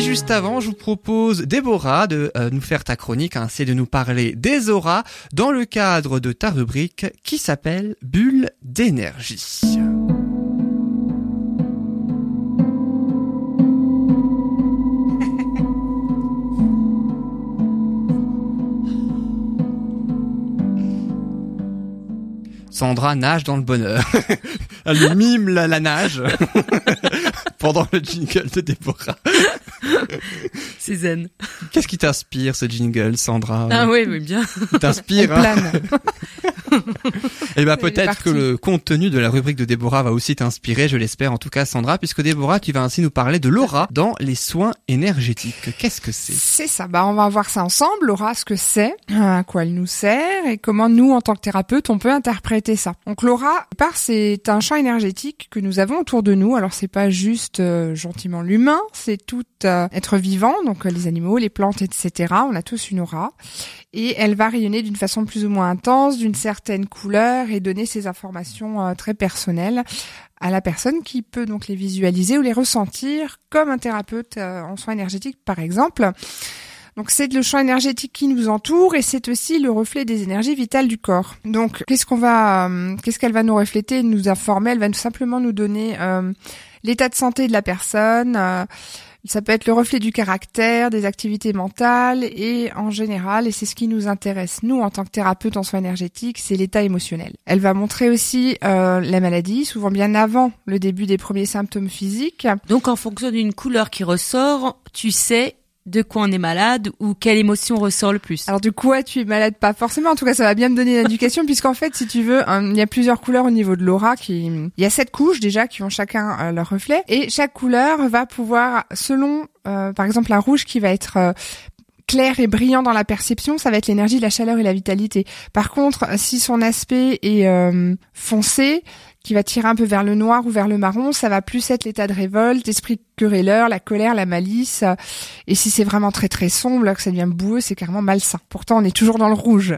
Et juste avant, je vous propose, Déborah, de euh, nous faire ta chronique, hein, c'est de nous parler des auras dans le cadre de ta rubrique qui s'appelle Bulle d'énergie. Sandra nage dans le bonheur. Elle mime la nage pendant le jingle de Déborah. C'est zen. Qu'est-ce qui t'inspire ce jingle, Sandra Ah oui, oui, bien. T'inspire. Hein Elle est peut-être que le contenu de la rubrique de Déborah va aussi t'inspirer, je l'espère en tout cas Sandra, puisque Déborah, tu vas ainsi nous parler de l'aura dans les soins énergétiques. Qu'est-ce que c'est? C'est ça. Bah, on va voir ça ensemble. L'aura, ce que c'est, à quoi elle nous sert et comment nous, en tant que thérapeute, on peut interpréter ça. Donc, l'aura, au départ, c'est un champ énergétique que nous avons autour de nous. Alors, c'est pas juste euh, gentiment l'humain, c'est tout euh, être vivant, donc euh, les animaux, les plantes, etc. On a tous une aura. Et elle va rayonner d'une façon plus ou moins intense, d'une certaine couleur et donner ces informations euh, très personnelles à la personne qui peut donc les visualiser ou les ressentir comme un thérapeute euh, en soins énergétiques par exemple. Donc c'est le champ énergétique qui nous entoure et c'est aussi le reflet des énergies vitales du corps. Donc qu'est-ce qu'on va, euh, qu'est-ce qu'elle va nous refléter, nous informer? Elle va nous simplement nous donner euh, l'état de santé de la personne. euh, ça peut être le reflet du caractère, des activités mentales et en général, et c'est ce qui nous intéresse nous en tant que thérapeute en soins énergétiques, c'est l'état émotionnel. Elle va montrer aussi euh, la maladie, souvent bien avant le début des premiers symptômes physiques. Donc, en fonction d'une couleur qui ressort, tu sais de quoi on est malade ou quelle émotion ressort le plus. Alors du ouais, tu es malade pas forcément. En tout cas, ça va bien me donner une indication puisqu'en fait, si tu veux, hein, il y a plusieurs couleurs au niveau de l'aura. Qui, il y a sept couches déjà qui ont chacun euh, leur reflet et chaque couleur va pouvoir, selon, euh, par exemple, un rouge qui va être euh, clair et brillant dans la perception, ça va être l'énergie, la chaleur et la vitalité. Par contre, si son aspect est euh, foncé, qui va tirer un peu vers le noir ou vers le marron, ça va plus être l'état de révolte, l'esprit querelleur, la colère, la malice. Et si c'est vraiment très très sombre, que ça devient boueux, c'est carrément malsain. Pourtant, on est toujours dans le rouge.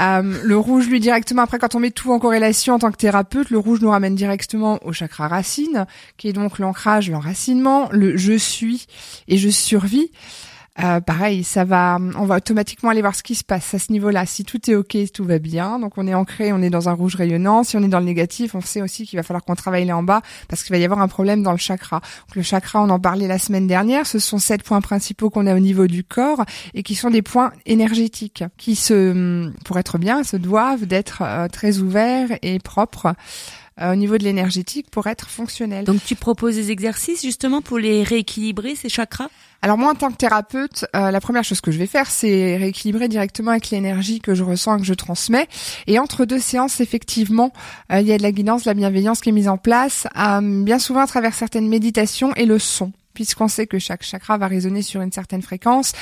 Euh, le rouge, lui, directement, après, quand on met tout en corrélation en tant que thérapeute, le rouge nous ramène directement au chakra racine, qui est donc l'ancrage, l'enracinement, le je suis et je survis. Euh, pareil, ça va, on va automatiquement aller voir ce qui se passe à ce niveau-là. Si tout est ok, tout va bien, donc on est ancré, on est dans un rouge rayonnant. Si on est dans le négatif, on sait aussi qu'il va falloir qu'on travaille là en bas parce qu'il va y avoir un problème dans le chakra. Donc le chakra, on en parlait la semaine dernière. Ce sont sept points principaux qu'on a au niveau du corps et qui sont des points énergétiques qui se, pour être bien, se doivent d'être euh, très ouverts et propres au niveau de l'énergétique pour être fonctionnels. Donc, tu proposes des exercices justement pour les rééquilibrer, ces chakras? Alors moi, en tant que thérapeute, euh, la première chose que je vais faire, c'est rééquilibrer directement avec l'énergie que je ressens et que je transmets. Et entre deux séances, effectivement, euh, il y a de la guidance, de la bienveillance qui est mise en place, euh, bien souvent à travers certaines méditations et le son puisqu'on sait que chaque chakra va résonner sur une certaine fréquence.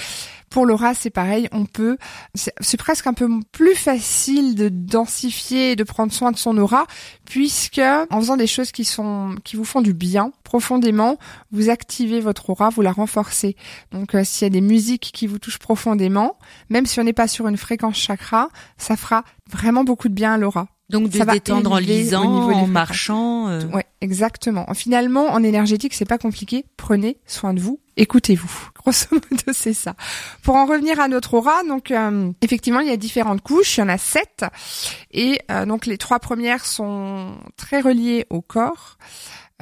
Pour l'aura, c'est pareil, on peut, c'est presque un peu plus facile de densifier et de prendre soin de son aura, puisque en faisant des choses qui sont, qui vous font du bien profondément, vous activez votre aura, vous la renforcez. Donc, euh, s'il y a des musiques qui vous touchent profondément, même si on n'est pas sur une fréquence chakra, ça fera vraiment beaucoup de bien à l'aura. Donc, de Ça va détendre en lisant, en marchant. euh. Ouais, exactement. Finalement, en énergétique, c'est pas compliqué. Prenez soin de vous, écoutez-vous. Grosso modo, c'est ça. Pour en revenir à notre aura, donc euh, effectivement, il y a différentes couches. Il y en a sept, et euh, donc les trois premières sont très reliées au corps.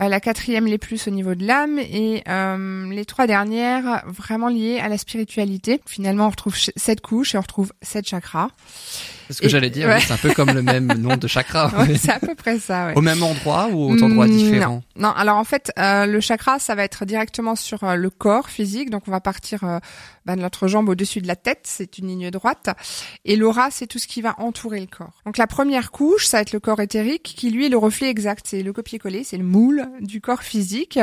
Euh, la quatrième les plus au niveau de l'âme et euh, les trois dernières vraiment liées à la spiritualité. Finalement, on retrouve sept couches et on retrouve sept chakras. C'est ce que j'allais dire, ouais. c'est un peu comme le même nom de chakra. Ouais, c'est à peu près ça. Ouais. Au même endroit ou aux endroits Mm, différents Non, alors en fait, euh, le chakra, ça va être directement sur euh, le corps physique. Donc on va partir euh, bah, de notre jambe au-dessus de la tête, c'est une ligne droite. Et l'aura, c'est tout ce qui va entourer le corps. Donc la première couche, ça va être le corps éthérique, qui lui est le reflet exact. C'est le copier-coller, c'est le moule du corps physique.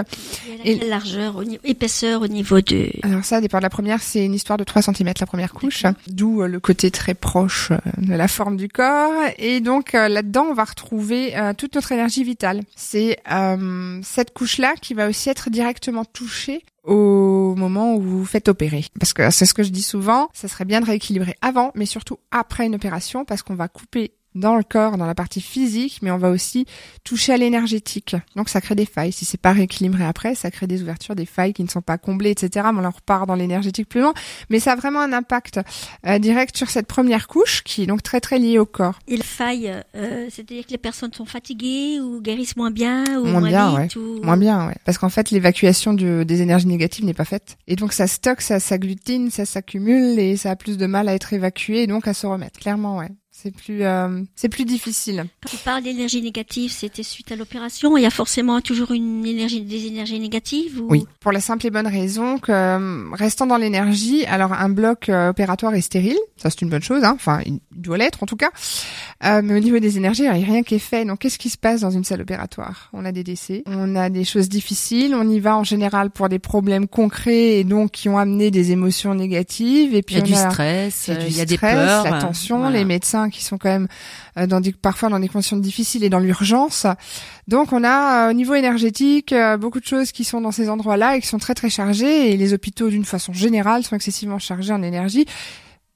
Et Et- la largeur, au niveau, épaisseur au niveau de... Alors ça dépend de la première, c'est une histoire de 3 cm la première couche, d'où euh, le côté très proche euh, de la forme du corps. Et donc euh, là-dedans, on va retrouver euh, toute notre énergie vitale. C'est euh, cette couche-là qui va aussi être directement touchée au moment où vous vous faites opérer. Parce que c'est ce que je dis souvent, ça serait bien de rééquilibrer avant, mais surtout après une opération, parce qu'on va couper dans le corps, dans la partie physique, mais on va aussi toucher à l'énergétique. Donc ça crée des failles. Si c'est pas rééquilibré après, ça crée des ouvertures, des failles qui ne sont pas comblées, etc. Mais on en repart dans l'énergétique plus loin. Mais ça a vraiment un impact euh, direct sur cette première couche qui est donc très très liée au corps. Et le faille, euh, c'est-à-dire que les personnes sont fatiguées ou guérissent moins bien ou Moins moins, bien, vite ou... Moins bien, ouais. Parce qu'en fait, l'évacuation des énergies négatives n'est pas faite. Et donc, ça stocke, ça s'agglutine, ça s'accumule et ça a plus de mal à être évacué et donc à se remettre. Clairement, ouais. C'est plus, euh, c'est plus difficile. Quand tu parles d'énergie négative, c'était suite à l'opération. Il y a forcément toujours une énergie, des énergies négatives ou... Oui. Pour la simple et bonne raison que, euh, restant dans l'énergie, alors un bloc euh, opératoire est stérile. Ça, c'est une bonne chose, hein. Enfin, il doit l'être, en tout cas. Euh, mais au niveau des énergies, il n'y a rien qui est fait. Donc, qu'est-ce qui se passe dans une salle opératoire? On a des décès, on a des choses difficiles, on y va en général pour des problèmes concrets et donc qui ont amené des émotions négatives. Et puis, Il y a on du a stress, il y a, du il y a des stress, peurs. la tension, voilà. les médecins qui sont quand même euh, dans des, parfois dans des conditions difficiles et dans l'urgence. Donc on a euh, au niveau énergétique euh, beaucoup de choses qui sont dans ces endroits-là et qui sont très très chargées et les hôpitaux d'une façon générale sont excessivement chargés en énergie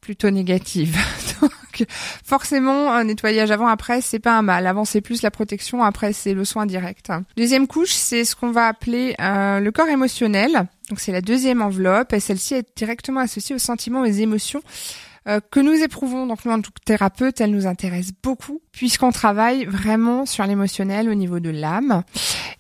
plutôt négative. Donc forcément un nettoyage avant après c'est pas un mal. Avant c'est plus la protection, après c'est le soin direct. Deuxième couche, c'est ce qu'on va appeler euh, le corps émotionnel. Donc c'est la deuxième enveloppe et celle-ci est directement associée aux sentiments, aux émotions euh, que nous éprouvons. Donc nous, en tant que thérapeute, elle nous intéresse beaucoup puisqu'on travaille vraiment sur l'émotionnel au niveau de l'âme.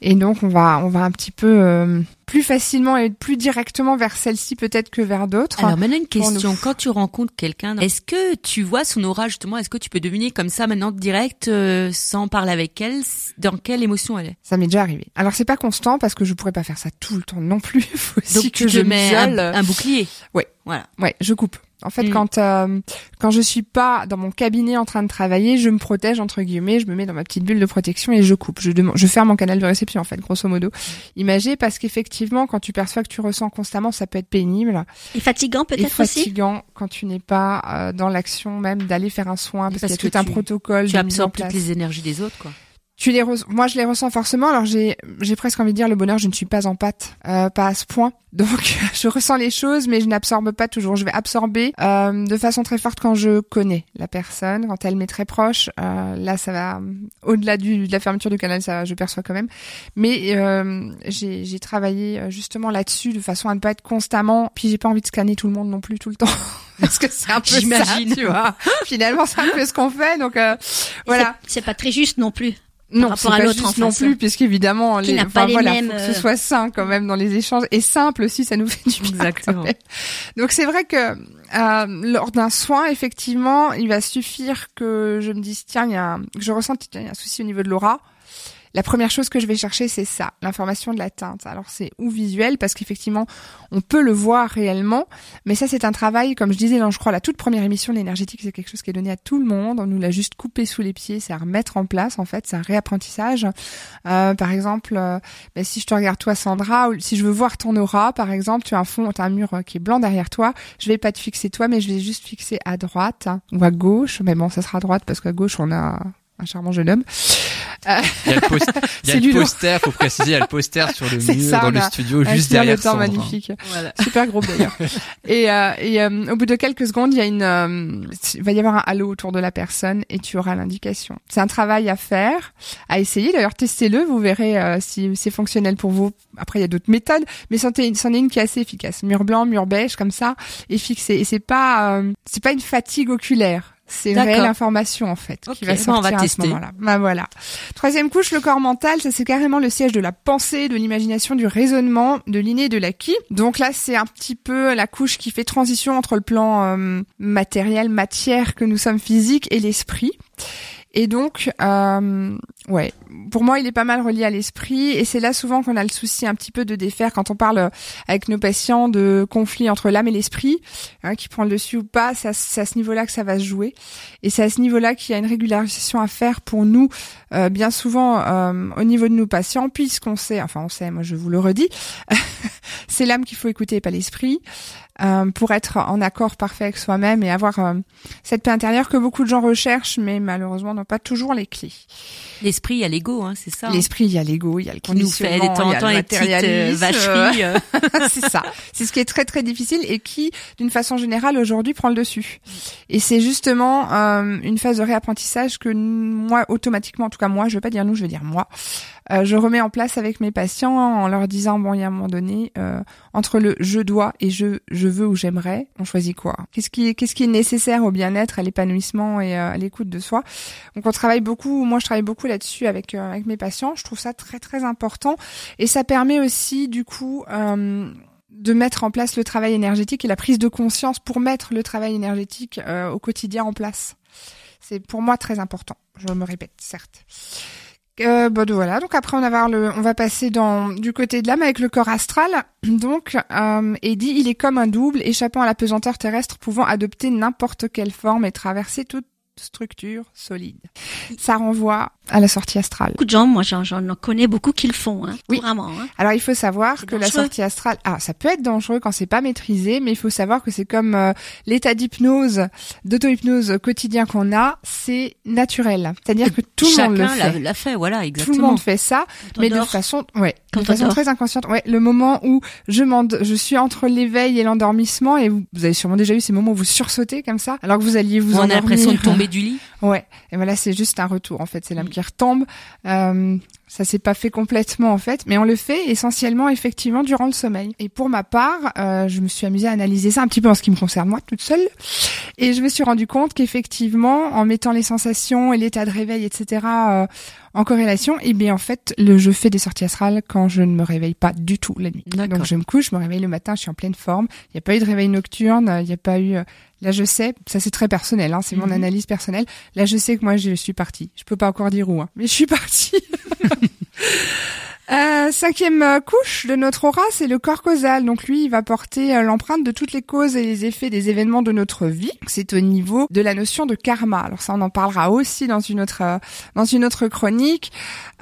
Et donc on va on va un petit peu euh, plus facilement et plus directement vers celle-ci peut-être que vers d'autres. Alors maintenant une question, nous. quand tu rencontres quelqu'un, est-ce que tu vois son aura justement, est-ce que tu peux deviner comme ça maintenant direct, euh, sans parler avec elle, dans quelle émotion elle est? Ça m'est déjà arrivé. Alors c'est pas constant parce que je pourrais pas faire ça tout le temps non plus. Faut aussi Donc que tu je te mets un, bouclier. Ouais. Voilà. Ouais, je coupe. En fait, Mm. quand euh, quand je suis pas dans mon cabinet en train de travailler, je me protège entre guillemets, je me mets dans ma petite bulle de protection et je coupe. Je demande, je ferme mon canal de réception en fait, grosso modo, imagé parce qu'effectivement, quand tu perçois que tu ressens constamment, ça peut être pénible Et fatigant peut-être aussi fatigant quand tu n'es pas euh, dans l'action même d'aller faire un soin parce, Parce qu'il y a que tout un protocole. Tu absorbes toutes les énergies des autres, quoi. Tu les moi je les ressens forcément. Alors j'ai j'ai presque envie de dire le bonheur, je ne suis pas en pâte, euh, pas à ce point. Donc je ressens les choses, mais je n'absorbe pas toujours. Je vais absorber euh, de façon très forte quand je connais la personne, quand elle m'est très proche. Euh, là ça va au-delà du de la fermeture du canal, ça je perçois quand même. Mais euh, j'ai j'ai travaillé euh, justement là-dessus de façon à ne pas être constamment. Puis j'ai pas envie de scanner tout le monde non plus tout le temps. Parce que c'est un peu ça, tu vois. Finalement, c'est un peu ce qu'on fait. Donc euh, voilà. C'est pas très juste non plus. Non, rapport c'est à l'autre, non plus, puisqu'évidemment, les, n'a pas enfin, les voilà, mêmes, faut que euh, ce soit sain quand même dans les échanges et simple aussi, ça nous fait du bien. Exactement. quand même. Donc c'est vrai que euh, lors d'un soin, effectivement, il va suffire que je me dise tiens, il y a, un- que je ressens qu'il y a un souci au niveau de l'aura. La première chose que je vais chercher, c'est ça, l'information de la teinte. Alors c'est ou visuel parce qu'effectivement, on peut le voir réellement, mais ça c'est un travail, comme je disais dans, je crois, la toute première émission, l'énergétique, c'est quelque chose qui est donné à tout le monde. On nous l'a juste coupé sous les pieds, c'est à remettre en place en fait, c'est un réapprentissage. Euh, par exemple, euh, ben, si je te regarde toi, Sandra, ou si je veux voir ton aura, par exemple, tu as un fond, tu un mur euh, qui est blanc derrière toi, je vais pas te fixer toi, mais je vais juste fixer à droite hein, ou à gauche. Mais bon, ça sera à droite parce qu'à gauche on a un charmant jeune homme. Il y a le, post- il y a C'est le du lourd. poster, faut préciser, il y a le poster sur le mur ça, dans le a studio, juste derrière Sandra. magnifique. Voilà. Super gros d'ailleurs. et euh, et euh, au bout de quelques secondes, il y a une, euh, il va y avoir un halo autour de la personne et tu auras l'indication. C'est un travail à faire, à essayer. D'ailleurs, testez-le, vous verrez euh, si c'est fonctionnel pour vous. Après, il y a d'autres méthodes, mais c'en est, est une qui est assez efficace. Mur blanc, mur beige, comme ça, et fixé. Et c'est pas, euh, c'est pas une fatigue oculaire. C'est une D'accord. réelle information en fait qui va sortir va à ce moment-là. Bah voilà. Troisième couche, le corps mental, ça c'est carrément le siège de la pensée, de l'imagination, du raisonnement, de l'inné de l'acquis. Donc là, c'est un petit peu la couche qui fait transition entre le plan euh, matériel, matière que nous sommes physiques et l'esprit. Et donc, euh, ouais, pour moi, il est pas mal relié à l'esprit, et c'est là souvent qu'on a le souci un petit peu de défaire quand on parle euh, avec nos patients de conflit entre l'âme et l'esprit, hein, qui prend le dessus ou pas. C'est à, ce niveau-là que ça va se jouer, et c'est à ce niveau-là qu'il y a une régularisation à faire pour nous, euh, bien souvent euh, au niveau de nos patients, puisqu'on sait, enfin on sait, moi je vous le redis, C'est l'âme qu'il faut écouter, pas l'esprit. Euh, pour être en accord parfait avec soi-même et avoir euh, cette paix intérieure que beaucoup de gens recherchent, mais malheureusement n'ont pas toujours les clés. L'esprit, il y a l'ego, hein, c'est ça. L'esprit, il y a l'ego, il y a le qui nous fait de temps en temps les petites euh, vacheries. c'est ça. C'est ce qui est très très difficile et qui, d'une façon générale, aujourd'hui prend le dessus. Et c'est justement euh, une phase de réapprentissage que moi, automatiquement, en tout cas moi, je veux pas dire nous, je veux dire moi, euh, je remets en place avec mes patients en leur disant bon, il y a un moment donné, euh, entre le je dois et je je veux ou j'aimerais, on choisit quoi Qu'est-ce qui qu'est-ce qui est nécessaire au bien-être, à l'épanouissement et euh, à l'écoute de soi? Donc on travaille beaucoup, moi je travaille beaucoup là-dessus avec euh, avec mes patients. Je trouve ça très très important et ça permet aussi du coup de mettre en place le travail énergétique et la prise de conscience pour mettre le travail énergétique au quotidien en place. C'est pour moi très important. Je me répète, certes. Euh, bon, voilà. Donc après, on va voir le, on va passer dans du côté de l'âme avec le corps astral. Donc, euh, dit il est comme un double, échappant à la pesanteur terrestre, pouvant adopter n'importe quelle forme et traverser toute structure solide. Ça renvoie à la sortie astrale. Beaucoup de gens, moi j'en connais beaucoup qui le font, hein, oui. vraiment. Hein. Alors il faut savoir que la sortie astrale, ah ça peut être dangereux quand c'est pas maîtrisé, mais il faut savoir que c'est comme euh, l'état d'hypnose, d'auto-hypnose quotidien qu'on a, c'est naturel. C'est-à-dire que tout le monde le fait. l'a fait, voilà, exactement. Tout le monde fait ça, mais de façon, ouais, de façon très inconsciente. Ouais, le moment où je je suis entre l'éveil et l'endormissement, et vous, avez sûrement déjà eu ces moments où vous sursautez comme ça, alors que vous alliez vous endormir. On a l'impression de tomber du lit? Ouais, et voilà, c'est juste un retour en fait, c'est l'âme qui retombe. Euh, ça s'est pas fait complètement en fait, mais on le fait essentiellement effectivement durant le sommeil. Et pour ma part, euh, je me suis amusée à analyser ça un petit peu en ce qui me concerne moi toute seule, et je me suis rendu compte qu'effectivement, en mettant les sensations et l'état de réveil, etc. Euh, en corrélation, et eh bien en fait, le je fais des sorties astrales quand je ne me réveille pas du tout la nuit. Donc je me couche, je me réveille le matin, je suis en pleine forme. Il n'y a pas eu de réveil nocturne, il n'y a pas eu. Euh, là, je sais, ça c'est très personnel, hein, c'est mon mhm. analyse personnelle. Là, je sais que moi, je suis partie. Je peux pas encore dire où, hein, mais je suis partie. Euh, cinquième euh, couche de notre aura, c'est le corps causal. Donc lui, il va porter euh, l'empreinte de toutes les causes et les effets des événements de notre vie. C'est au niveau de la notion de karma. Alors ça, on en parlera aussi dans une autre euh, dans une autre chronique.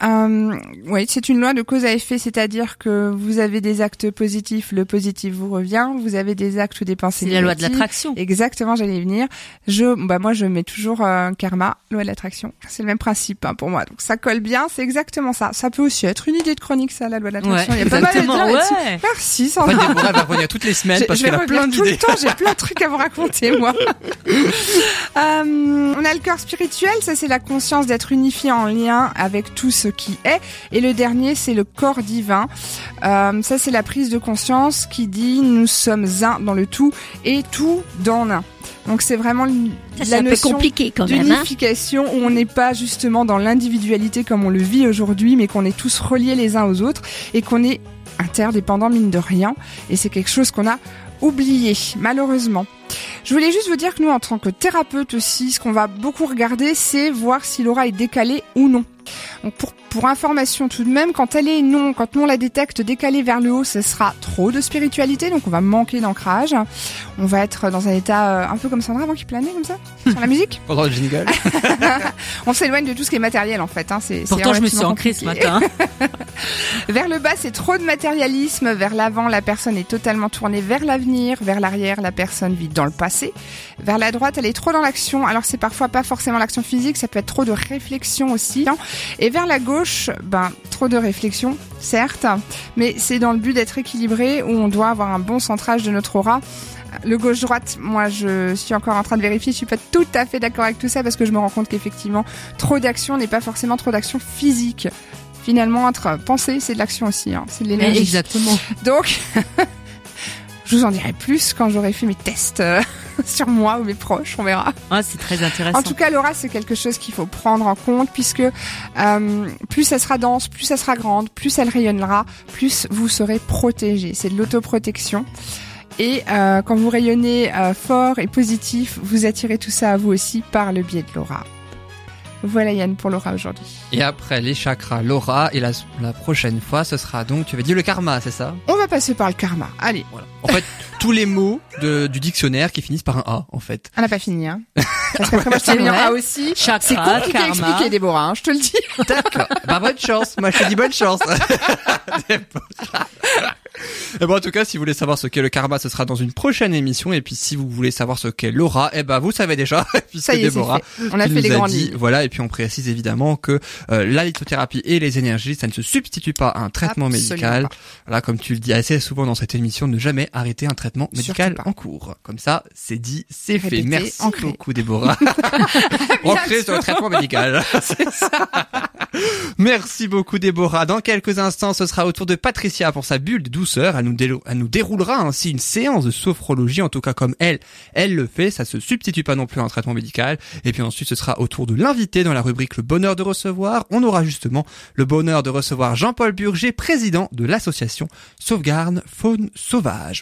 oui, c'est une loi de cause à effet, c'est-à-dire que vous avez des actes positifs, le positif vous revient. Vous avez des actes ou des pensées. C'est la loi de l'attraction. Exactement, j'allais y venir. Je, bah moi, je mets toujours karma, loi de l'attraction. C'est le même principe hein, pour moi. Donc ça colle bien. C'est exactement ça. Ça peut aussi être une idée de chronique, ça, la loi de l'attraction. Il y a pas mal de ouais. Merci, Sandra. En fait, va revenir toutes les semaines parce qu'elle a plein d'idées. Tout le temps, j'ai plein de trucs à vous raconter, moi. euh, on a le cœur spirituel, ça c'est la conscience d'être unifié en lien avec tout ce qui est. Et le dernier, c'est le corps divin. Euh, ça c'est la prise de conscience qui dit nous sommes un dans le tout et tout dans l'un. Donc c'est vraiment la notion hein. d'unification où on n'est pas justement dans l'individualité comme on le vit aujourd'hui, mais qu'on est tous reliés les uns aux autres et qu'on est interdépendants mine de rien. Et c'est quelque chose qu'on a oublié, malheureusement. Je voulais juste vous dire que nous, en tant que thérapeute aussi, ce qu'on va beaucoup regarder, c'est voir si l'aura est décalée ou non. Donc pour, pour information tout de même, quand elle est non, quand on la détecte décalée vers le haut, ce sera trop de spiritualité, donc on va manquer d'ancrage. On va être dans un état euh, un peu comme Sandra avant qu'il planait comme ça sur la musique. Pendant le jingle. on s'éloigne de tout ce qui est matériel en fait. Hein. C'est, Pourtant je me suis ancrée ce matin. vers le bas, c'est trop de matérialisme. Vers l'avant, la personne est totalement tournée vers l'avenir. Vers l'arrière, la personne vit dans le passé. Vers la droite, elle est trop dans l'action. Alors c'est parfois pas forcément l'action physique, ça peut être trop de réflexion aussi. Et vers la gauche, ben trop de réflexion, certes, mais c'est dans le but d'être équilibré où on doit avoir un bon centrage de notre aura. Le gauche-droite, moi je suis encore en train de vérifier, je suis pas tout à fait d'accord avec tout ça parce que je me rends compte qu'effectivement, trop d'action n'est pas forcément trop d'action physique. Finalement, être pensée, c'est de l'action aussi, hein. c'est de l'énergie. Exactement. Donc, je vous en dirai plus quand j'aurai fait mes tests. Sur moi ou mes proches, on verra. Ah, c'est très intéressant. En tout cas, l'aura, c'est quelque chose qu'il faut prendre en compte puisque euh, plus elle sera dense, plus elle sera grande, plus elle rayonnera, plus vous serez protégé. C'est de l'autoprotection. Et euh, quand vous rayonnez euh, fort et positif, vous attirez tout ça à vous aussi par le biais de l'aura. Voilà Yann pour l'aura aujourd'hui. Et après les chakras, l'aura, et la, la, prochaine fois, ce sera donc, tu vas dire le karma, c'est ça? On va passer par le karma. Allez. Voilà. En fait, tous les mots de, du dictionnaire qui finissent par un A, en fait. On n'a pas fini, hein. Parce qu'après moi je termine en A aussi. Chakra, C'est compliqué karma. à expliquer, Déborah, hein, je te le dis. D'accord. Bah bonne chance. Moi je te dis bonne chance. Et bon, en tout cas, si vous voulez savoir ce qu'est le karma, ce sera dans une prochaine émission. Et puis, si vous voulez savoir ce qu'est l'aura, eh ben, vous savez déjà, Ça y est, c'est Déborah. On a fait les grandes dit, lignes. voilà. Et puis, on précise évidemment que euh, la lithothérapie et les énergies, ça ne se substitue pas à un traitement Absolument médical. pas. Voilà, comme tu le dis assez souvent dans cette émission, ne jamais arrêter un traitement médical en cours. Comme ça, c'est dit, c'est fait. Merci ancré. beaucoup, Déborah. Ancré sur le traitement médical. C'est ça. Merci beaucoup, Déborah. Dans quelques instants, ce sera au tour de Patricia pour sa bulle de douceur. Elle nous, déroulera ainsi une séance de sophrologie, en tout cas comme elle, elle le fait. Ça se substitue pas non plus à un traitement médical. Et puis ensuite, ce sera au tour de l'invité dans la rubrique Le bonheur de recevoir. On aura justement le bonheur de recevoir Jean-Paul Burger, président de l'association Sauvegarde Faune Sauvage.